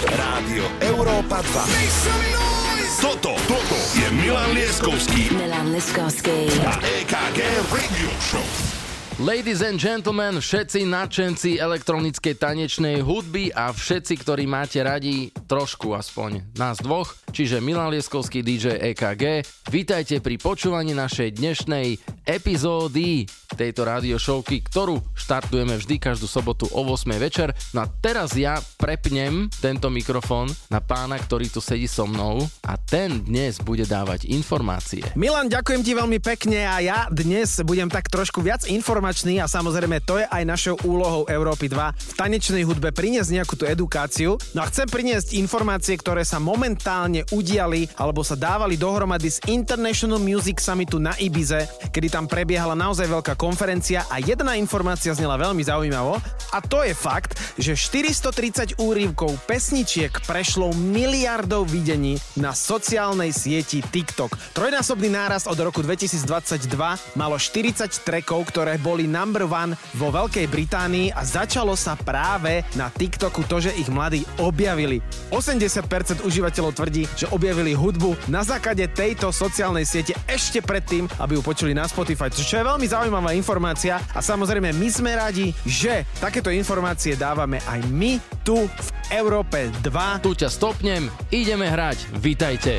Rádio Európa 2. Toto, toto je Milan Lieskovský Milan Liskovský. a EKG Radio Show. Ladies and gentlemen, všetci nadšenci elektronickej tanečnej hudby a všetci, ktorí máte radi trošku aspoň nás dvoch, čiže Milan Lieskovský DJ EKG, vítajte pri počúvaní našej dnešnej epizódy tejto radio showky, ktorú štartujeme vždy každú sobotu o 8 večer. No a teraz ja prepnem tento mikrofón na pána, ktorý tu sedí so mnou a ten dnes bude dávať informácie. Milan, ďakujem ti veľmi pekne a ja dnes budem tak trošku viac informačný a samozrejme to je aj našou úlohou Európy 2 v tanečnej hudbe priniesť nejakú tú edukáciu. No a chcem priniesť informácie, ktoré sa momentálne udiali alebo sa dávali dohromady z International Music Summitu na Ibize, kedy tam prebiehala naozaj veľká konferencia a jedna informácia znela veľmi zaujímavo a to je fakt, že 430 úrivkov pesničiek prešlo miliardov videní na sociálnej sieti TikTok. Trojnásobný nárast od roku 2022 malo 40 trackov, ktoré boli number one vo Veľkej Británii a začalo sa práve na TikToku to, že ich mladí objavili. 80% užívateľov tvrdí, že objavili hudbu na základe tejto sociálnej siete ešte predtým, aby ju počuli na Spotify, čo je veľmi zaujímavá informácia a samozrejme my sme radi, že takéto informácie dávame aj my tu v Európe 2. Tu ťa stopnem, ideme hrať, vítajte.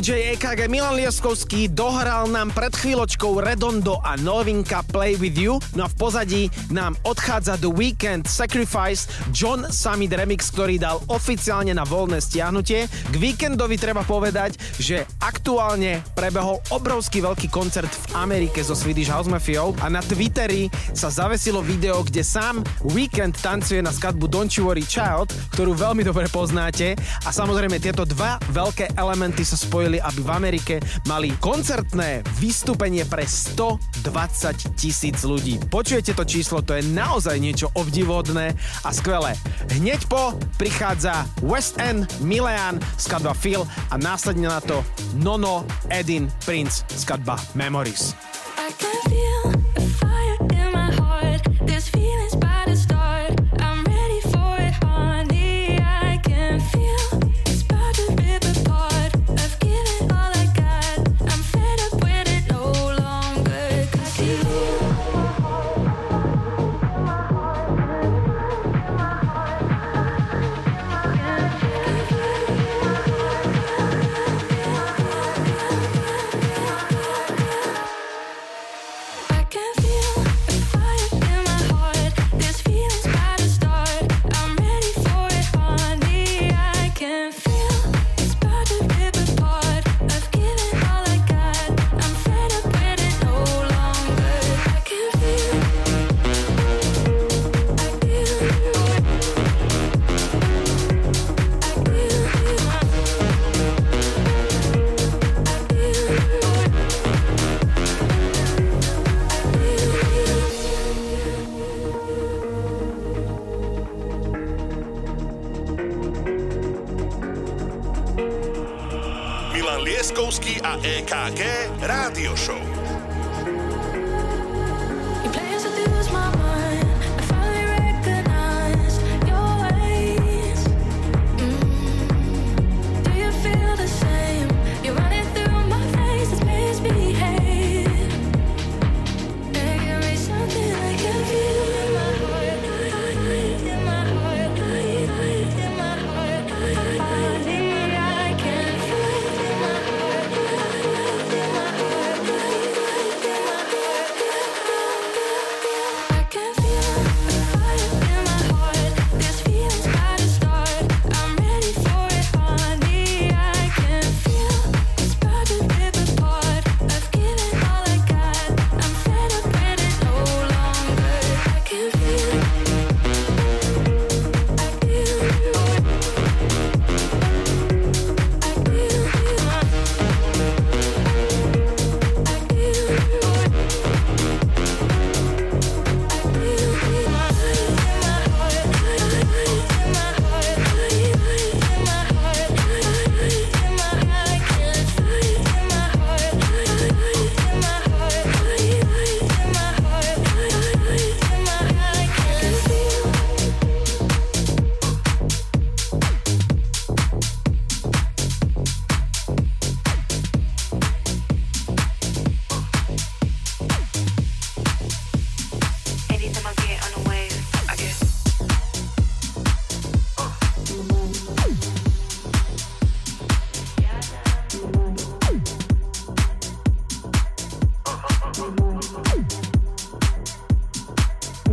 DJ EKG Milan Lieskovský dohral nám pred chvíľočkou Redondo a novinka Play With You. No a v pozadí nám odchádza The Weekend Sacrifice John Summit Remix, ktorý dal oficiálne na voľné stiahnutie. K víkendovi treba povedať, že aktuálne prebehol obrovský veľký koncert v Amerike so Swedish House Mafiou a na Twitteri sa zavesilo video, kde sám Weekend tancuje na skladbu Don't You Worry Child, ktorú veľmi dobre poznáte a samozrejme tieto dva veľké elementy sa spojili, aby v Amerike mali koncertné vystúpenie pre 120 tisíc ľudí. Počujete to číslo, to je naozaj niečo obdivodné a skvelé. Hneď po prichádza West End, Milean, skladba Phil a následne na to Nono, Edin, Prince, skladba Memories. I can feel a fire in my heart. This a EKG Rádio Show.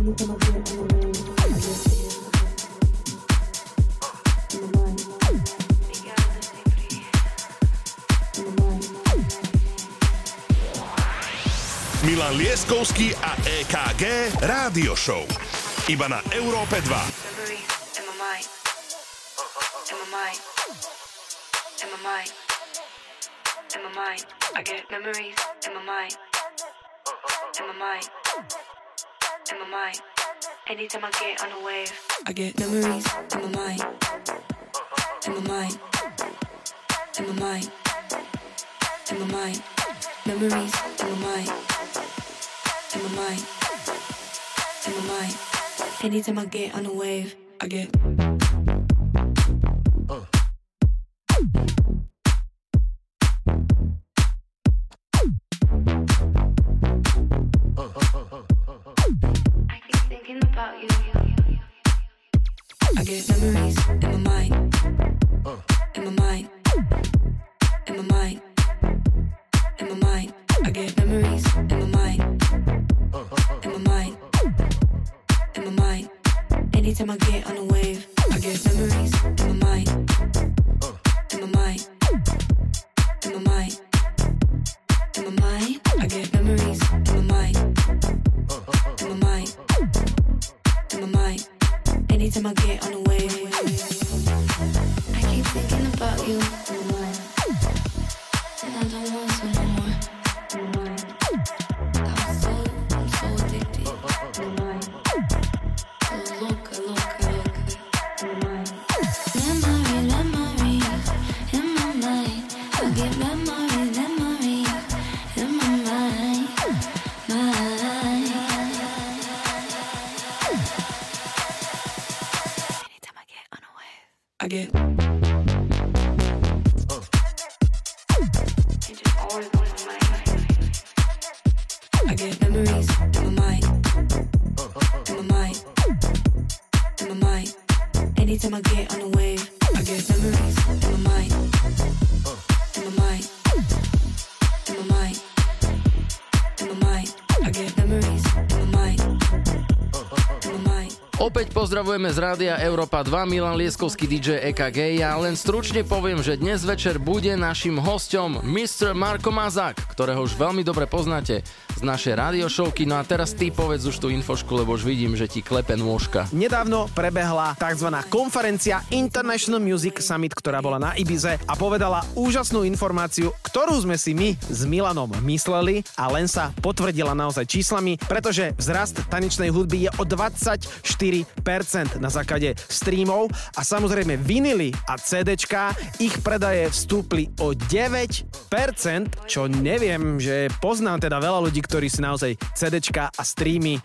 Milan Lieskovský a EKG Rádio Show. Iba na Európe 2. I get memories in my mind. In my mind. Mind. Anytime I get on a wave, I get memories in my mind. In my mind. In my mind. In my mind. Memories in my mind. In my mind. In my mind. Anytime I get on a wave, I get. Pozdravujeme z rádia Európa 2, Milan Lieskovský DJ EKG. Ja len stručne poviem, že dnes večer bude našim hosťom Mr. Marko Mazák, ktorého už veľmi dobre poznáte z našej radiošovky. No a teraz ty povedz už tú infošku, lebo už vidím, že ti klepe nôžka. Nedávno prebehla tzv. konferencia International Music Summit, ktorá bola na Ibize a povedala úžasnú informáciu, ktorú sme si my s Milanom mysleli a len sa potvrdila naozaj číslami, pretože vzrast tanečnej hudby je o 24% na základe streamov a samozrejme vinily a CDčka, ich predaje vstúpli o 9%, čo neviem, že poznám teda veľa ľudí, ktorí si naozaj CDčka a streamy e,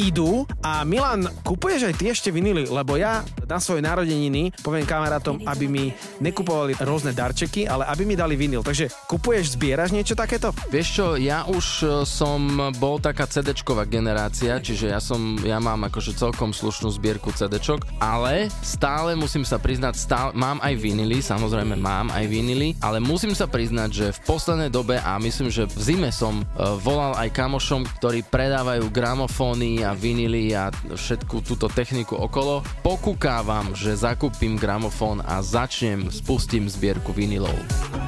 idú. A Milan, kupuješ aj ty ešte vinily? Lebo ja na svoje narodeniny poviem kamarátom, aby mi nekupovali rôzne darčeky, ale aby mi dali vinyl. Takže kupuješ, zbieraš niečo takéto? Vieš čo, ja už e, som bol taká CD-čková generácia, čiže ja som, ja mám akože celkom slušnú zbierku CD-čok, ale stále musím sa priznať, stále, mám aj vinily, samozrejme mám aj vinily, ale musím sa priznať, že v poslednej dobe a myslím, že v zime som uh, volal aj kamošom, ktorí predávajú gramofóny a vinily a všetku túto techniku okolo. Pokúkávam, že zakúpim gramofón a začnem, spustím zbierku vinilov.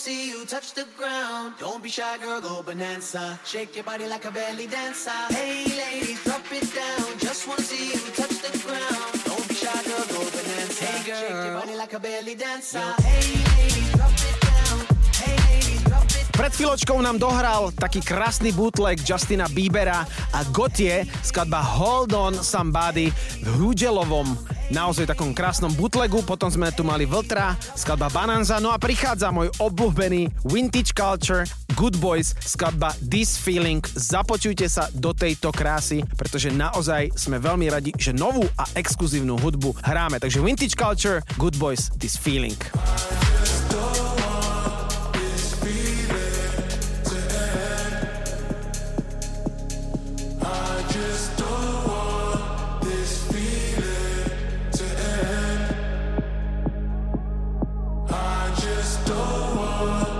see you touch the ground. Don't be shy, girl, go bonanza. Shake your body like a belly dancer. Hey, ladies, drop it down. Just wanna see you touch the ground. Don't be shy, girl, go bonanza. Hey, girl. Shake your body like a belly dancer. Yo. Hey, ladies, drop it down. Hey, ladies, drop it down. Pred chvíľočkou nám dohral taký krásny bootleg Justina Biebera a Gotie skladba Hold On Somebody v Hudelovom naozaj takom krásnom butlegu, potom sme tu mali Vltra, skladba Bananza, no a prichádza môj obľúbený Vintage Culture Good Boys, skladba This Feeling. Započujte sa do tejto krásy, pretože naozaj sme veľmi radi, že novú a exkluzívnu hudbu hráme. Takže Vintage Culture, Good Boys, This Feeling. Just don't want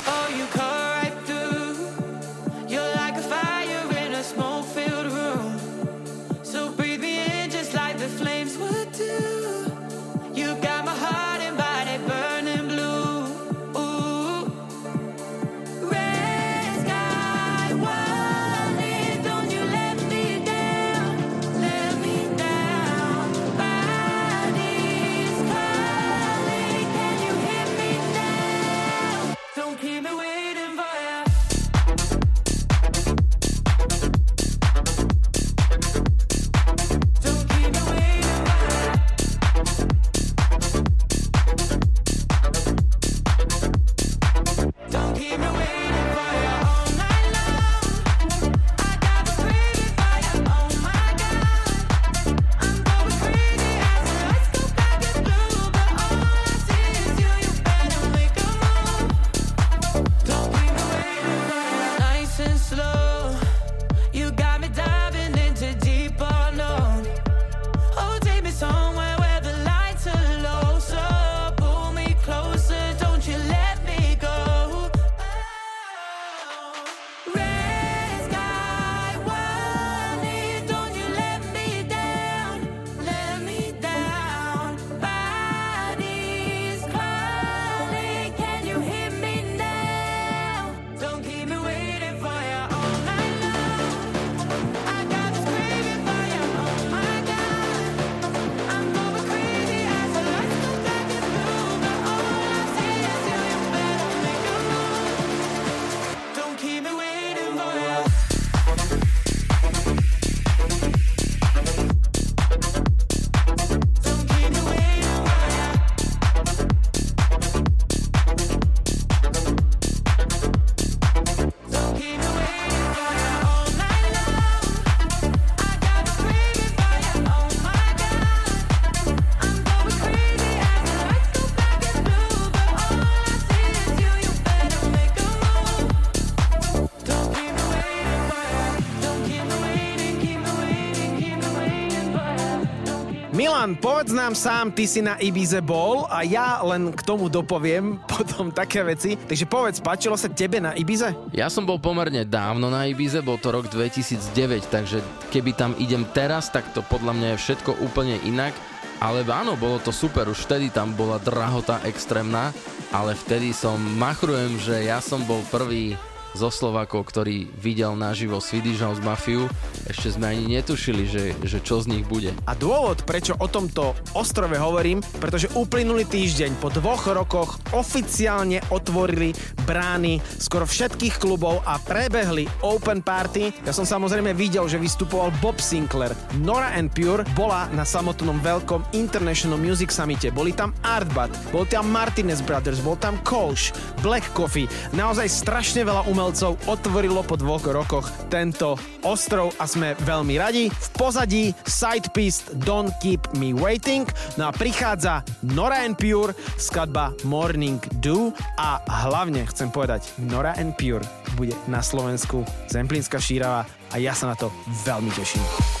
povedz nám sám, ty si na Ibize bol a ja len k tomu dopoviem potom také veci. Takže povedz, páčilo sa tebe na Ibize? Ja som bol pomerne dávno na Ibize, bol to rok 2009, takže keby tam idem teraz, tak to podľa mňa je všetko úplne inak. Ale áno, bolo to super, už vtedy tam bola drahota extrémna, ale vtedy som machrujem, že ja som bol prvý zo Slovakov, ktorý videl naživo Swedish House Mafiu. Ešte sme ani netušili, že, že čo z nich bude. A dôvod, prečo o tomto ostrove hovorím, pretože uplynulý týždeň po dvoch rokoch oficiálne otvorili brány skoro všetkých klubov a prebehli open party. Ja som samozrejme videl, že vystupoval Bob Sinclair. Nora and Pure bola na samotnom veľkom International Music Summite. Boli tam Artbat, bol tam Martinez Brothers, bol tam Kolsch, Black Coffee. Naozaj strašne veľa umelcov otvorilo po dvoch rokoch tento ostrov a sme veľmi radi. V pozadí side piece Don't Keep Me Waiting. No a prichádza Nora and Pure, skladba Morning Dew a hlavne chcem povedať, Nora and Pure bude na Slovensku Zemplínska šírava a ja sa na to veľmi teším.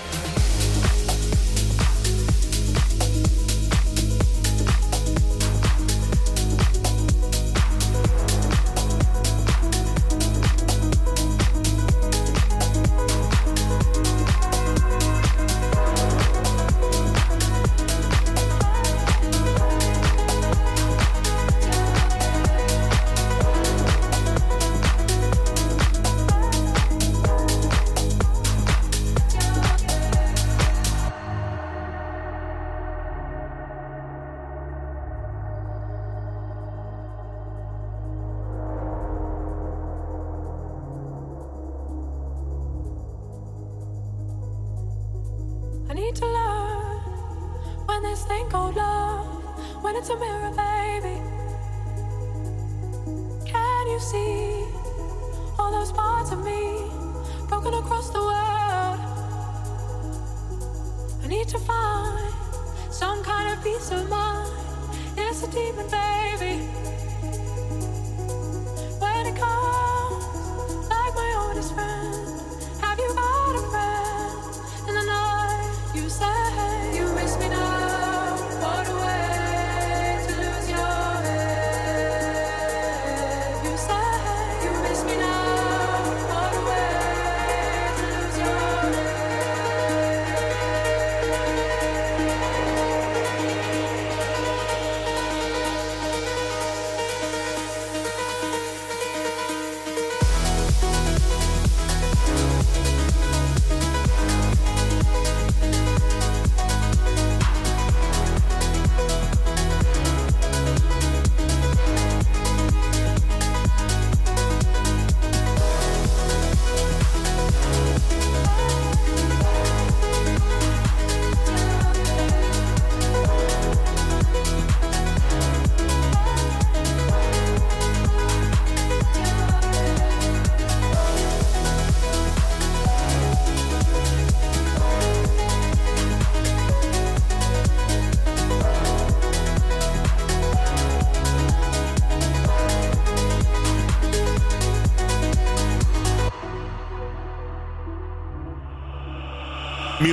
Need to learn when this thing called love, when it's a mirror, baby. Can you see all those parts of me broken across the world? I need to find some kind of peace of mind. It's a demon, baby. When it comes,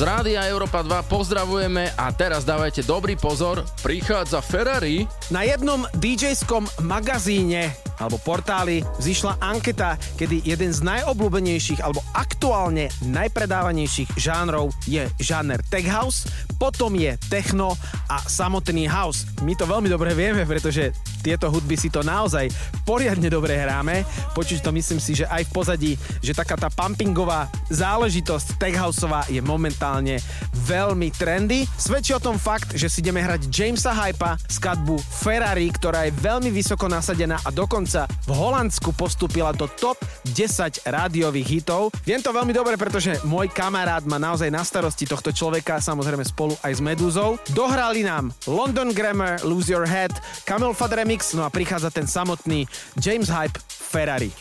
Z Rádia Európa 2 pozdravujeme a teraz dávajte dobrý pozor, prichádza Ferrari. Na jednom DJ-skom magazíne alebo portáli zišla anketa, kedy jeden z najobľúbenejších alebo aktuálne najpredávanejších žánrov je žáner tech house, potom je techno a samotný house. My to veľmi dobre vieme, pretože tieto hudby si to naozaj poriadne dobre hráme. Počuť to myslím si, že aj v pozadí, že taká tá pumpingová záležitosť tech houseová je momentálne veľmi trendy. Svedčí o tom fakt, že si ideme hrať Jamesa Hypa, skladbu Ferrari, ktorá je veľmi vysoko nasadená a dokonca v Holandsku postúpila do top 10 rádiových hitov. Viem to veľmi dobre, pretože môj kamarát má naozaj na starosti tohto človeka, samozrejme spolu aj s Medúzou. Dohrali nám London Grammar, Lose Your Head, Camel Fat Remix, no a prichádza ten samotný James Hype Ferrari.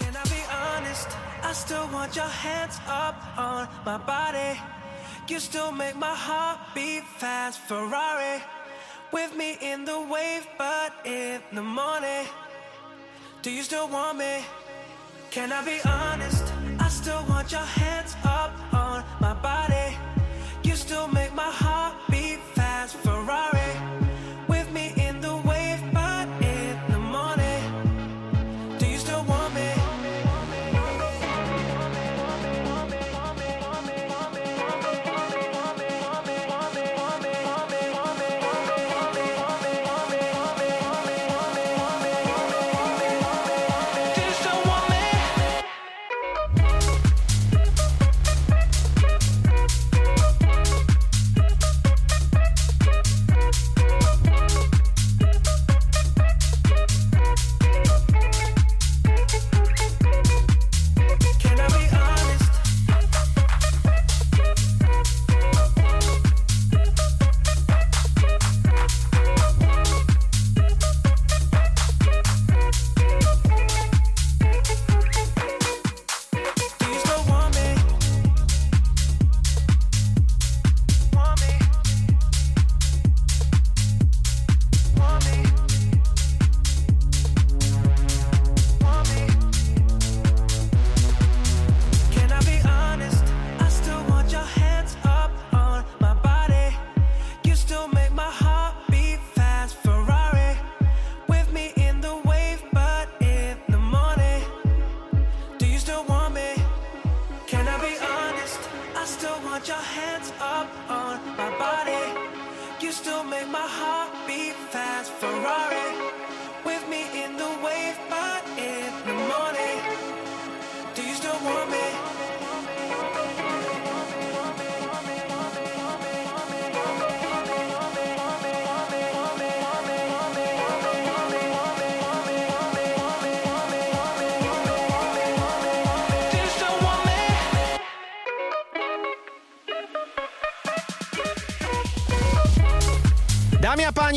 You still make my heart beat fast. Ferrari with me in the wave, but in the morning. Do you still want me? Can I be honest? I still want your hands up on my body. You still make my heart beat fast. Ferrari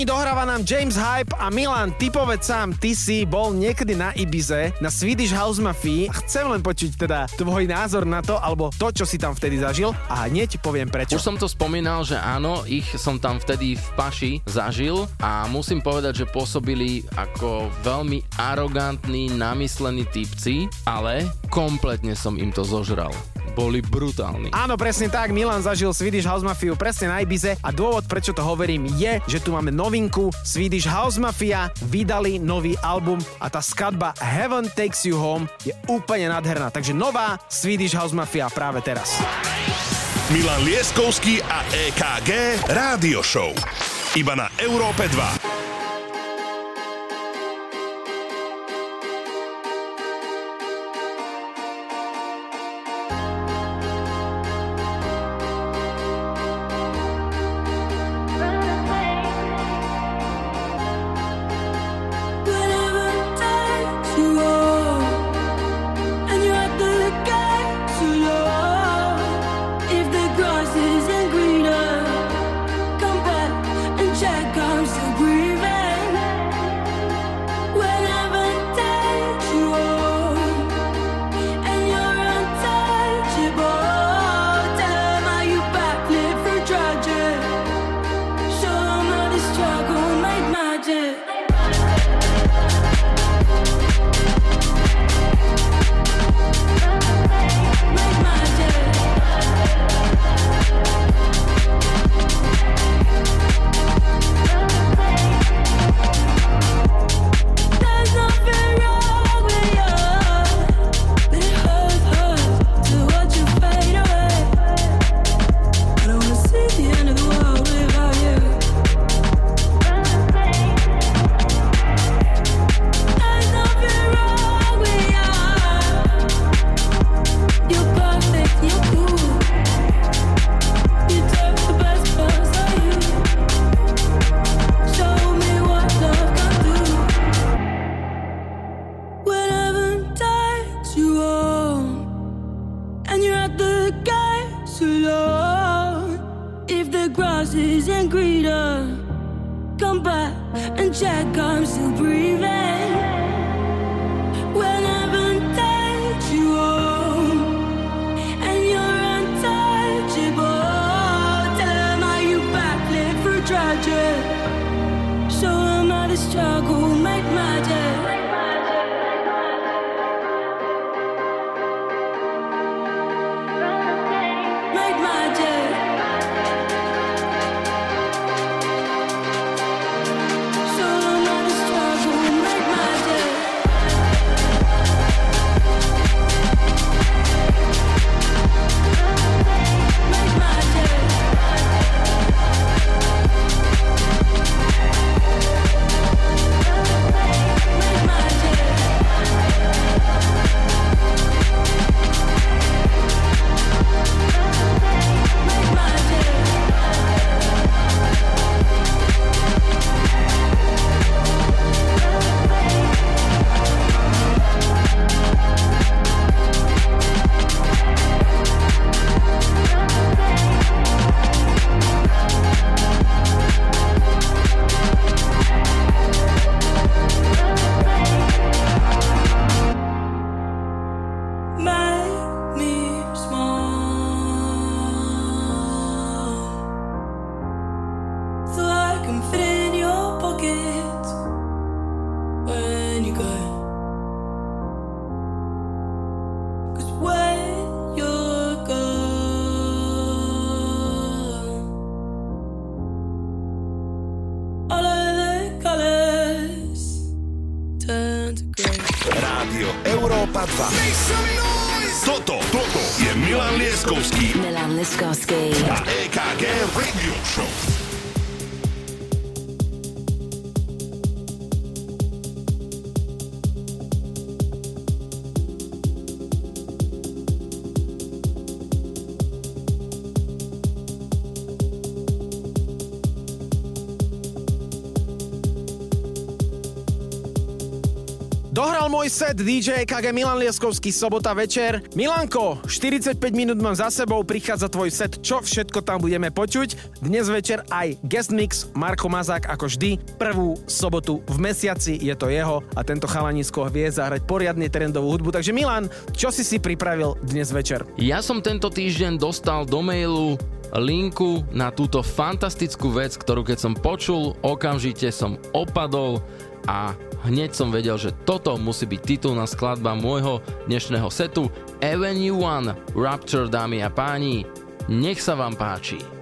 Páni, dohráva nám James Hype a Milan, ty povedz sám, ty si bol niekedy na Ibize, na Swedish House Mafii a chcem len počuť teda tvoj názor na to, alebo to, čo si tam vtedy zažil a hneď poviem prečo. Už som to spomínal, že áno, ich som tam vtedy v Paši zažil a musím povedať, že pôsobili ako veľmi arogantní, namyslení typci, ale kompletne som im to zožral. Boli brutálni. Áno, presne tak, Milan zažil Swedish House Mafiu presne na Ibize a dôvod, prečo to hovorím, je, že tu máme novinku. Swedish House Mafia vydali nový album a tá skladba Heaven Takes You Home je úplne nádherná. Takže nová Swedish House Mafia práve teraz. Milan Lieskovský a EKG Rádio Show. Iba na Európe 2. 22. Toto, toto je Milan Lieskovský. Milan Lieskovský. A EKG Radio Show. Môj set DJ KG Milan Lieskovský sobota večer. Milanko, 45 minút mám za sebou, prichádza tvoj set, čo všetko tam budeme počuť. Dnes večer aj guest mix Marko Mazák ako vždy. Prvú sobotu v mesiaci je to jeho a tento chalanisko vie zahrať poriadne trendovú hudbu. Takže Milan, čo si si pripravil dnes večer? Ja som tento týždeň dostal do mailu linku na túto fantastickú vec, ktorú keď som počul, okamžite som opadol a hneď som vedel, že toto musí byť titulná skladba môjho dnešného setu Avenue One Rapture, dámy a páni. Nech sa vám páči.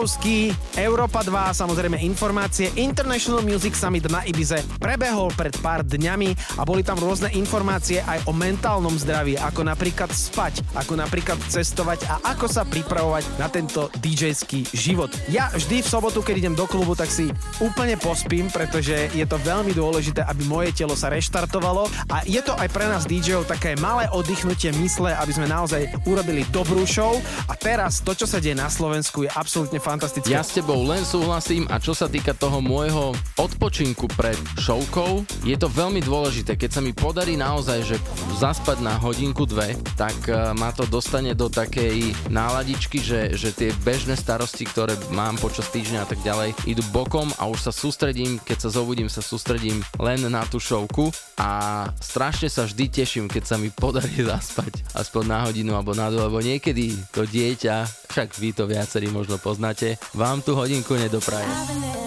Milan Lieskovský, Európa 2, samozrejme informácie. International Music Summit na Ibize prebehol pred pár dňami a boli tam rôzne informácie aj o mentálnom zdraví, ako napríklad spať, ako napríklad cestovať a ako sa pripravovať na tento DJ-ský život. Ja vždy v sobotu, keď idem do klubu, tak si úplne pospím, pretože je to veľmi dôležité, aby moje telo sa reštartovalo a je to aj pre nás DJ-ov také malé oddychnutie mysle, aby sme naozaj urobili dobrú show a teraz to, čo sa deje na Slovensku je absolútne fantastické. Ja s tebou len súhlasím a čo sa týka toho môjho odpočinku pred showkou, je to veľmi dôležité. Keď sa mi podarí naozaj, že zaspať na hodinku, dve, tak eh, ma to dostane do takej náladičky, že, že tie bežné starosti, ktoré mám počas týždňa a tak ďalej, idú bokom a už sa sústredím, keď sa zobudím, sa sústredím len na tú showku a strašne sa vždy teším, keď sa mi podarí zaspať aspoň na hodinu alebo na dve, lebo niekedy to dieťa, však vy to viacerí možno poznáte, vám tú hodinku nedopraje.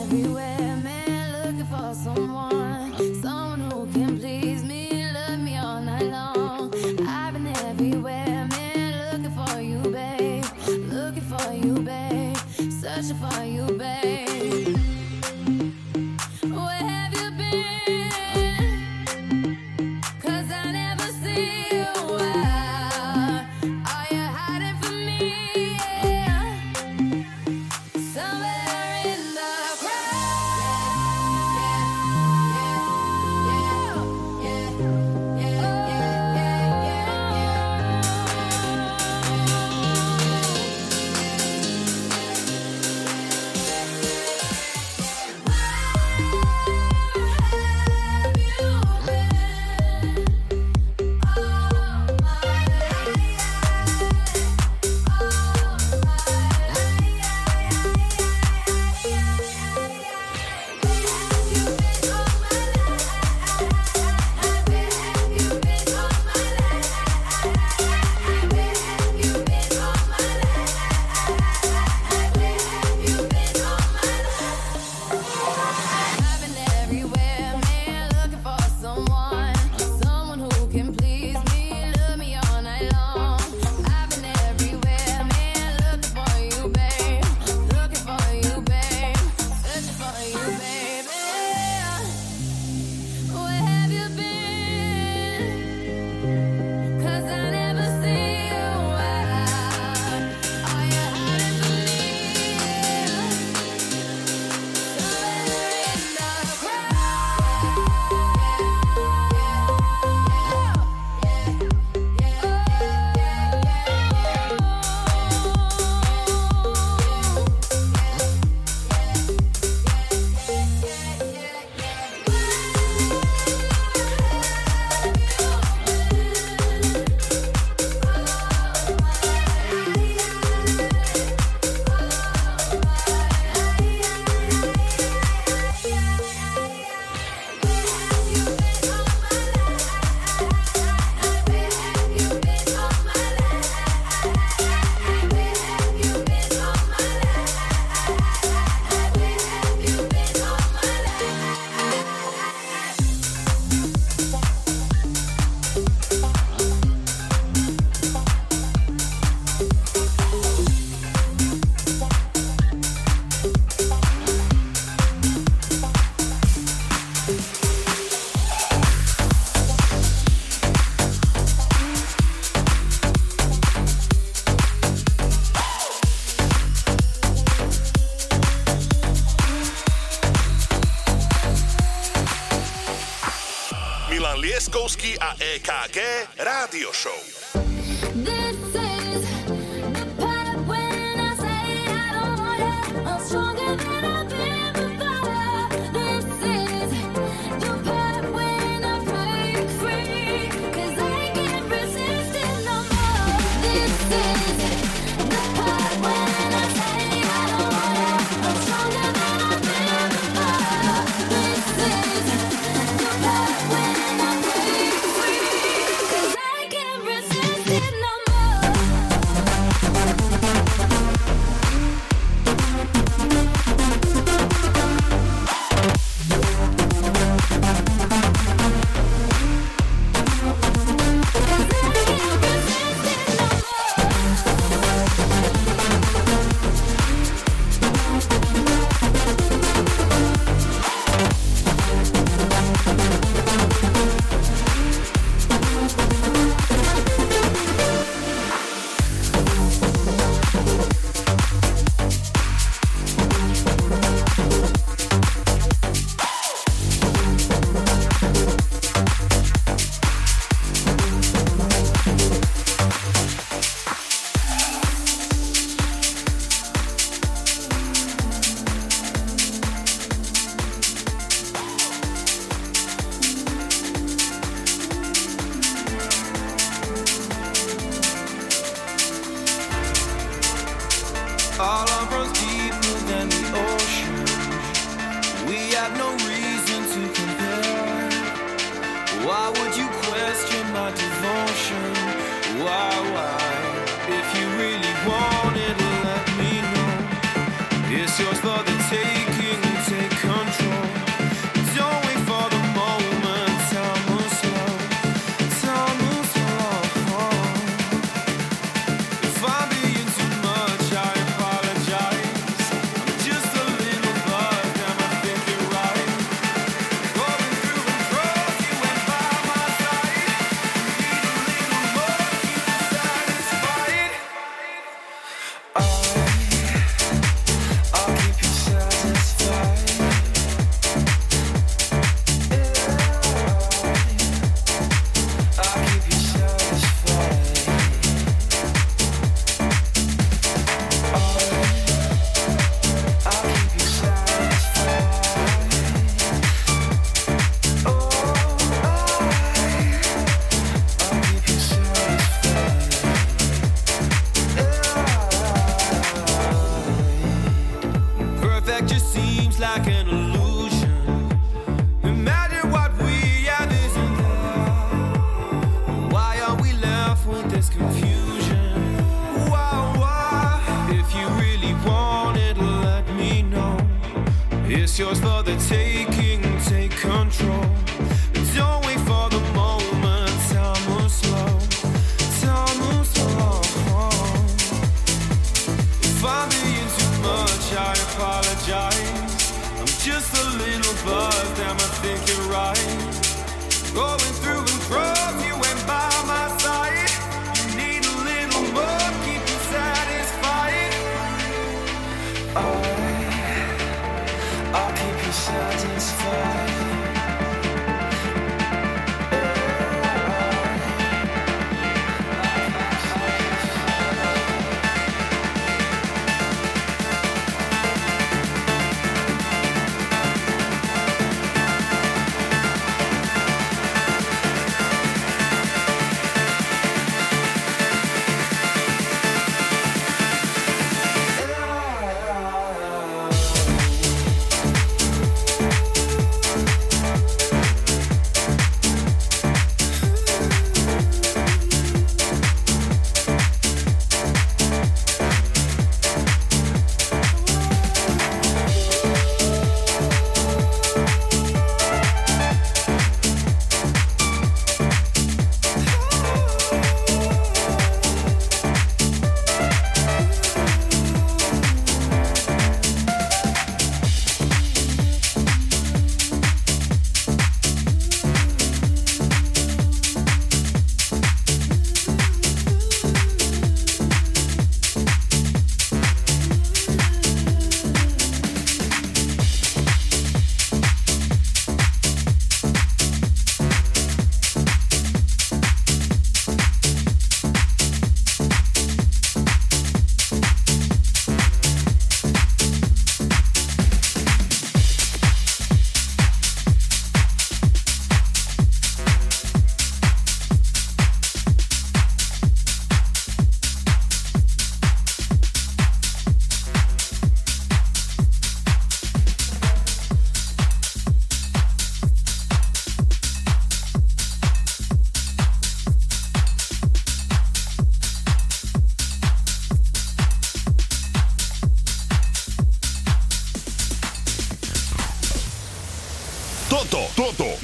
Lieskovský a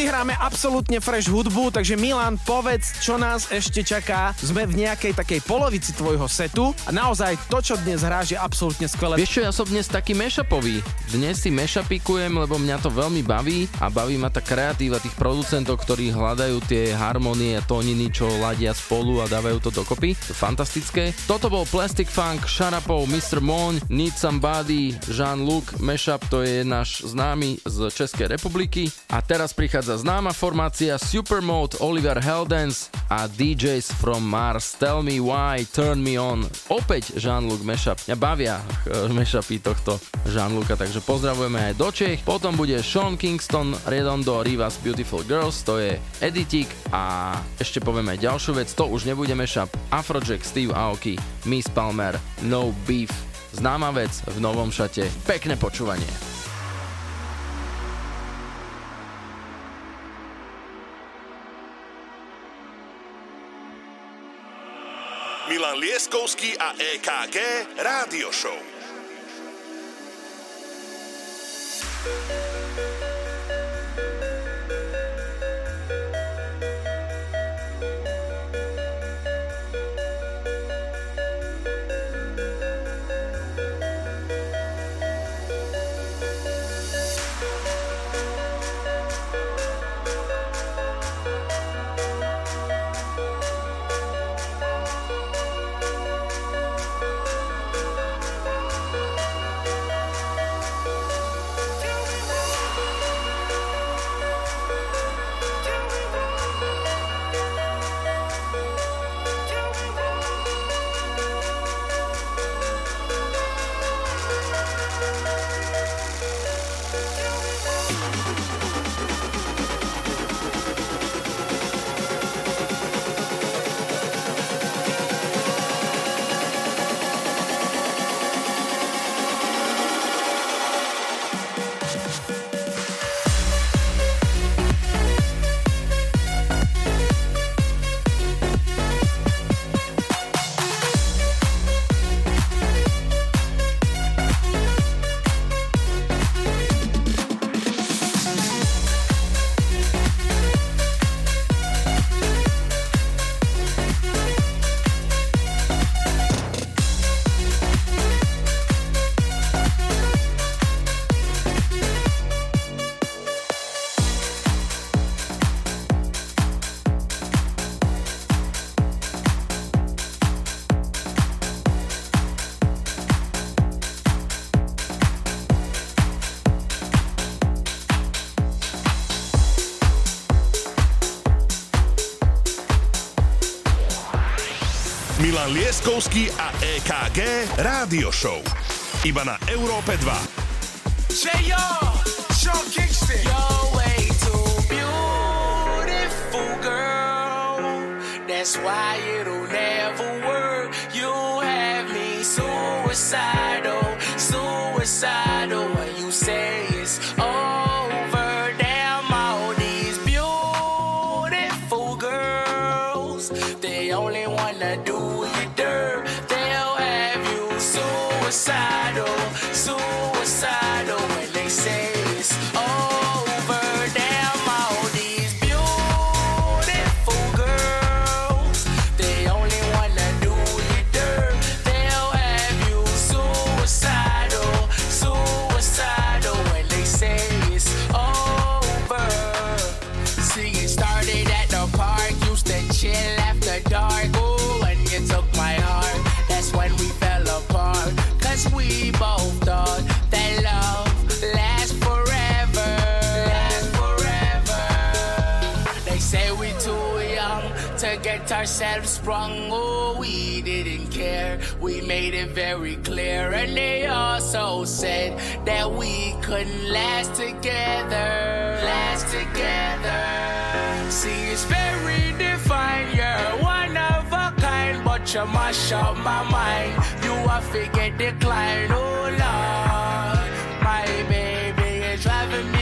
Si hráme absolútne fresh hudbu, takže Milan, povedz, čo nás ešte čaká. Sme v nejakej takej polovici tvojho setu a naozaj to, čo dnes hráš, je absolútne skvelé. Vieš čo, ja som dnes taký mashupový. Dnes si mashupikujem, lebo mňa to veľmi baví a baví ma tá kreatíva tých producentov, ktorí hľadajú tie harmonie a tóniny, čo ladia spolu a dávajú to dokopy. To fantastické. Toto bol Plastic Funk, Sharapov, Mr. Moon, Need Somebody, Jean-Luc, mashup, to je náš známy z Českej republiky. A teraz prichádza známa formácia Supermode, Oliver Heldens a DJs from Mars. Tell me why, turn me on. Opäť Jean-Luc mashup. Mňa bavia eh, mashupy tohto Jean-Luca, takže pozdravujeme aj do Čech. Potom bude Sean Kingston, Redondo, Rivas Beautiful Girls, to je Editik a ešte povieme aj ďalšiu vec, to už nebude mashup. Afrojack, Steve Aoki, Miss Palmer, No Beef. Známa vec v novom šate. Pekné počúvanie. Milan Lieskovský a EKG Rádio Show. Tell me Lieskovský a EKG Rádio Show. Iba na Európe 2. J.O. Sean Kingston. Yo, way too beautiful, girl. That's why it'll never work. You have me suicidal, suicidal. When you say it's have sprung, oh, we didn't care. We made it very clear, and they also said that we couldn't last together. Last together. See, it's very defined, you're one of a kind, but you mash up my mind. You are figure decline, oh, Lord. My baby is driving me.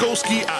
Laskovský a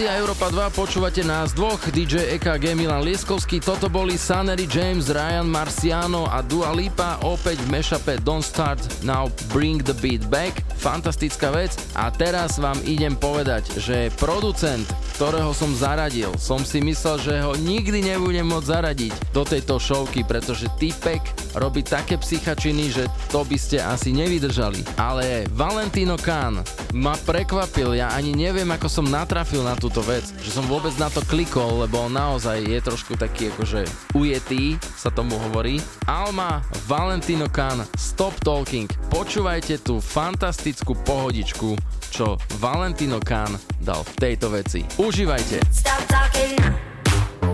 Rádia Európa 2 počúvate nás dvoch, DJ EKG Milan Lieskovský, toto boli Sanery James, Ryan Marciano a Dua Lipa, opäť v mashupe Don't Start Now Bring the Beat Back, fantastická vec. A teraz vám idem povedať, že producent, ktorého som zaradil, som si myslel, že ho nikdy nebudem môcť zaradiť do tejto šovky, pretože typek robí také psychačiny, že to by ste asi nevydržali, ale Valentino Khan ma prekvapil, ja ani neviem, ako som natrafil na túto vec, že som vôbec na to klikol, lebo on naozaj je trošku taký akože ujetý, sa tomu hovorí. Alma, Valentino Khan, Stop Talking, počúvajte tú fantastickú pohodičku, čo Valentino Khan dal v tejto veci. Užívajte! Stop talking.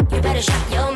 You better shut your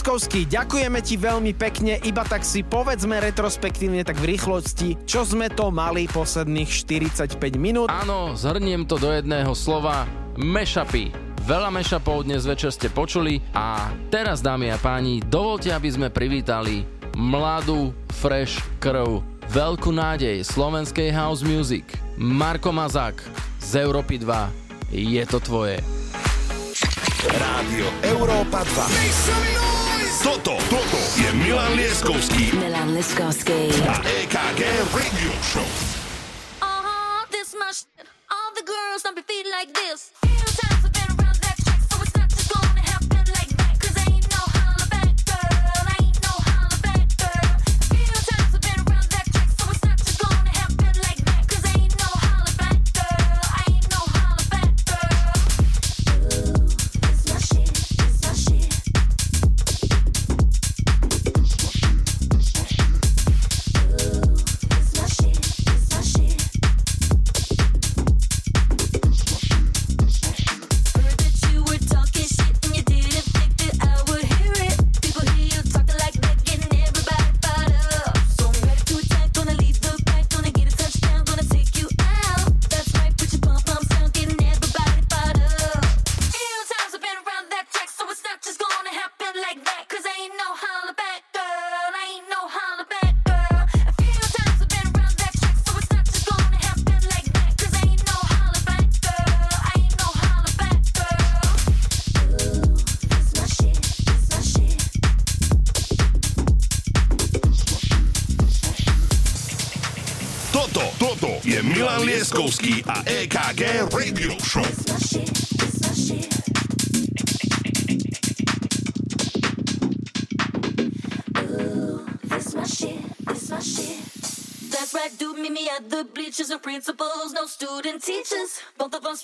Leskovský, ďakujeme ti veľmi pekne, iba tak si povedzme retrospektívne, tak v rýchlosti, čo sme to mali posledných 45 minút. Áno, zhrniem to do jedného slova, mešapy. Veľa mešapov dnes večer ste počuli a teraz, dámy a páni, dovolte, aby sme privítali mladú, fresh krv, veľkú nádej slovenskej house music. Marko Mazák z Európy 2. Je to tvoje. Rádio Európa 2. Soto, Toto y Milan Lieskowski. Milan Liskowski. La EKG Radio Show. Uh this my. All the girls on my feet like this.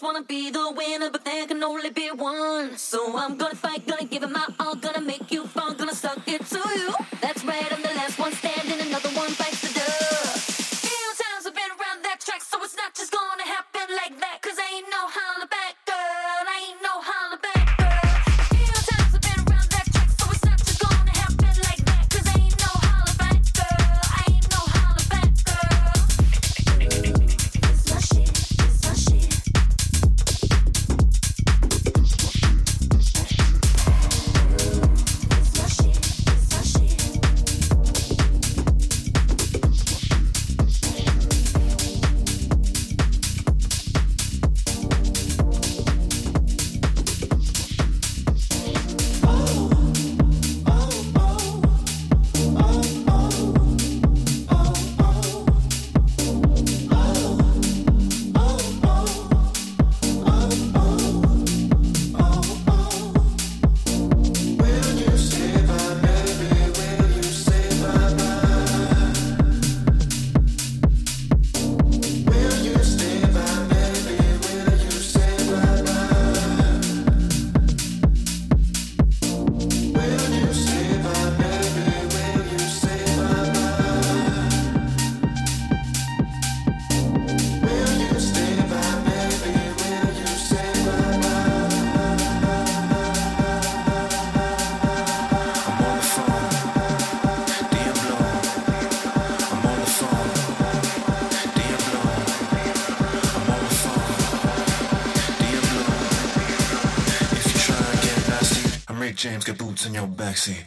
wanna be the get boots in your backseat.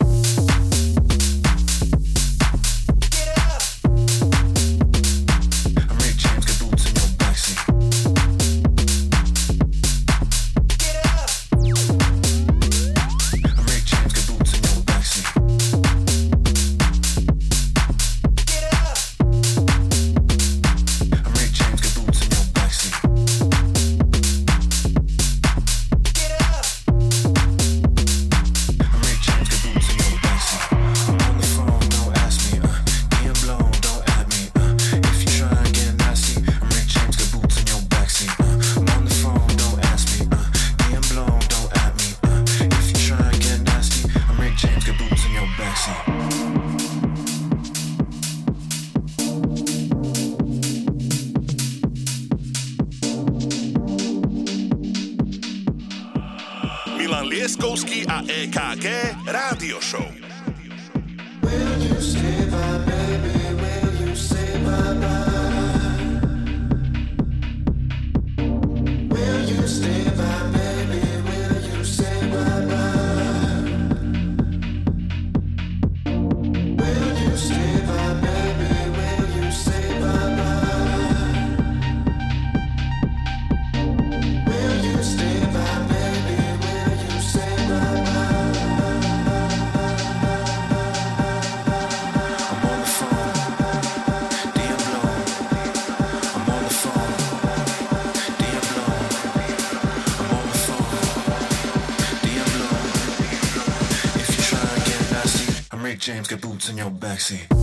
Your backseat.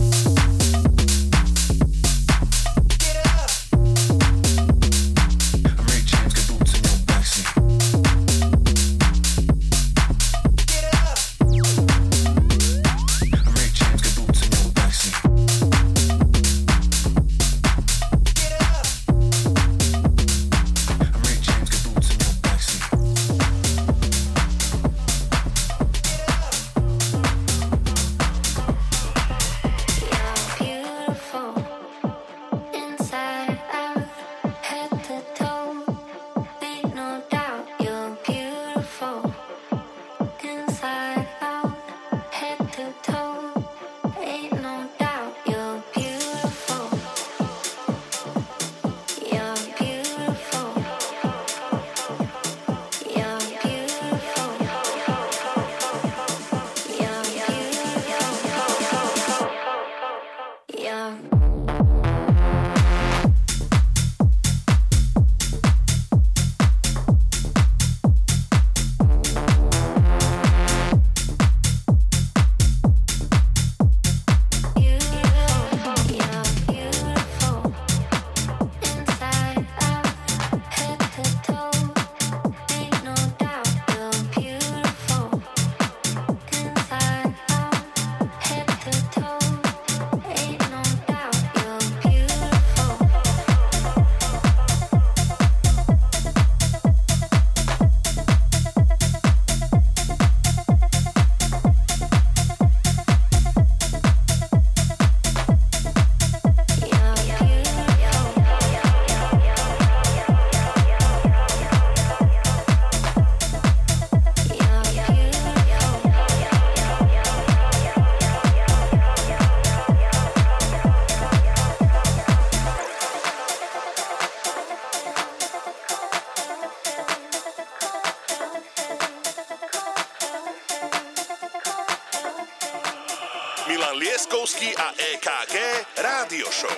Milan Lieskovský a EKG Rádio Show.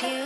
You're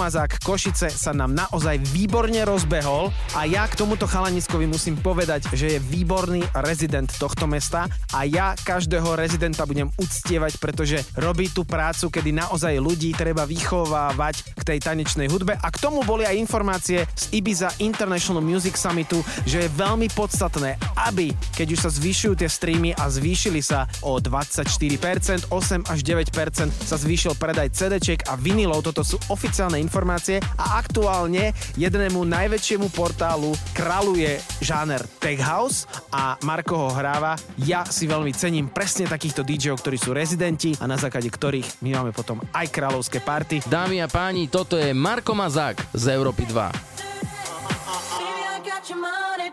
Mazák Košice sa nám naozaj výborne rozbehol a ja k tomuto chalaniskovi musím povedať, že je výborný rezident tohto mesta a ja každého rezidenta budem uctievať, pretože robí tú prácu, kedy naozaj ľudí treba vychovávať k tej tanečnej hudbe a k tomu boli aj informácie z Ibiza International Music Summitu, že je veľmi podstatné, aby keď už sa zvyšujú tie streamy a zvýšili sa o 24%, 8 až 9% sa zvýšil predaj CD-čiek a vinilov, toto sú oficiálne informácie a aktuálne jednému najväčšiemu portálu kraluje žáner Tech House a Marko ho hráva. Ja si veľmi cením presne takýchto DJov, ktorí sú rezidenti a na základe ktorých my máme potom aj kráľovské party. Dámy a páni, toto je Marko Mazák z Európy 2. Baby, I got your money.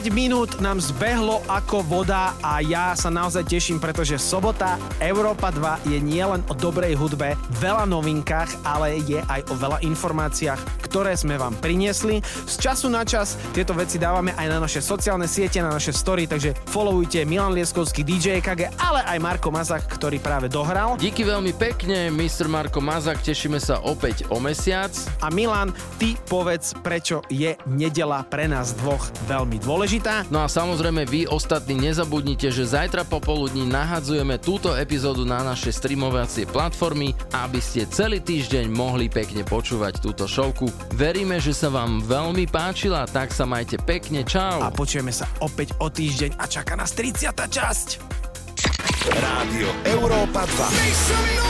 10 minút nám zbehlo ako voda a ja sa naozaj teším, pretože sobota Európa 2 je nielen o dobrej hudbe, veľa novinkách, ale je aj o veľa informáciách, ktoré sme vám priniesli. Z času na čas tieto veci dávame aj na naše sociálne siete, na naše story, takže followujte Milan Lieskovský DJ KG, ale aj Marko Mazak, ktorý práve dohral. Díky veľmi pekne, Mr. Marko Mazak, tešíme sa opäť o mesiac. A Milan, ty povedz, prečo je nedela pre nás dvoch veľmi dôležitá. No a samozrejme vy ostatní nezabudnite, že zajtra popoludní nahadzujeme túto epizódu na naše streamovacie platformy, aby ste celý týždeň mohli pekne počúvať túto showku. Veríme, že sa vám veľmi páčila, tak sa majte pekne, čau. A počujeme sa opäť o týždeň a čaká nás 30. časť. Rádio Európa 2.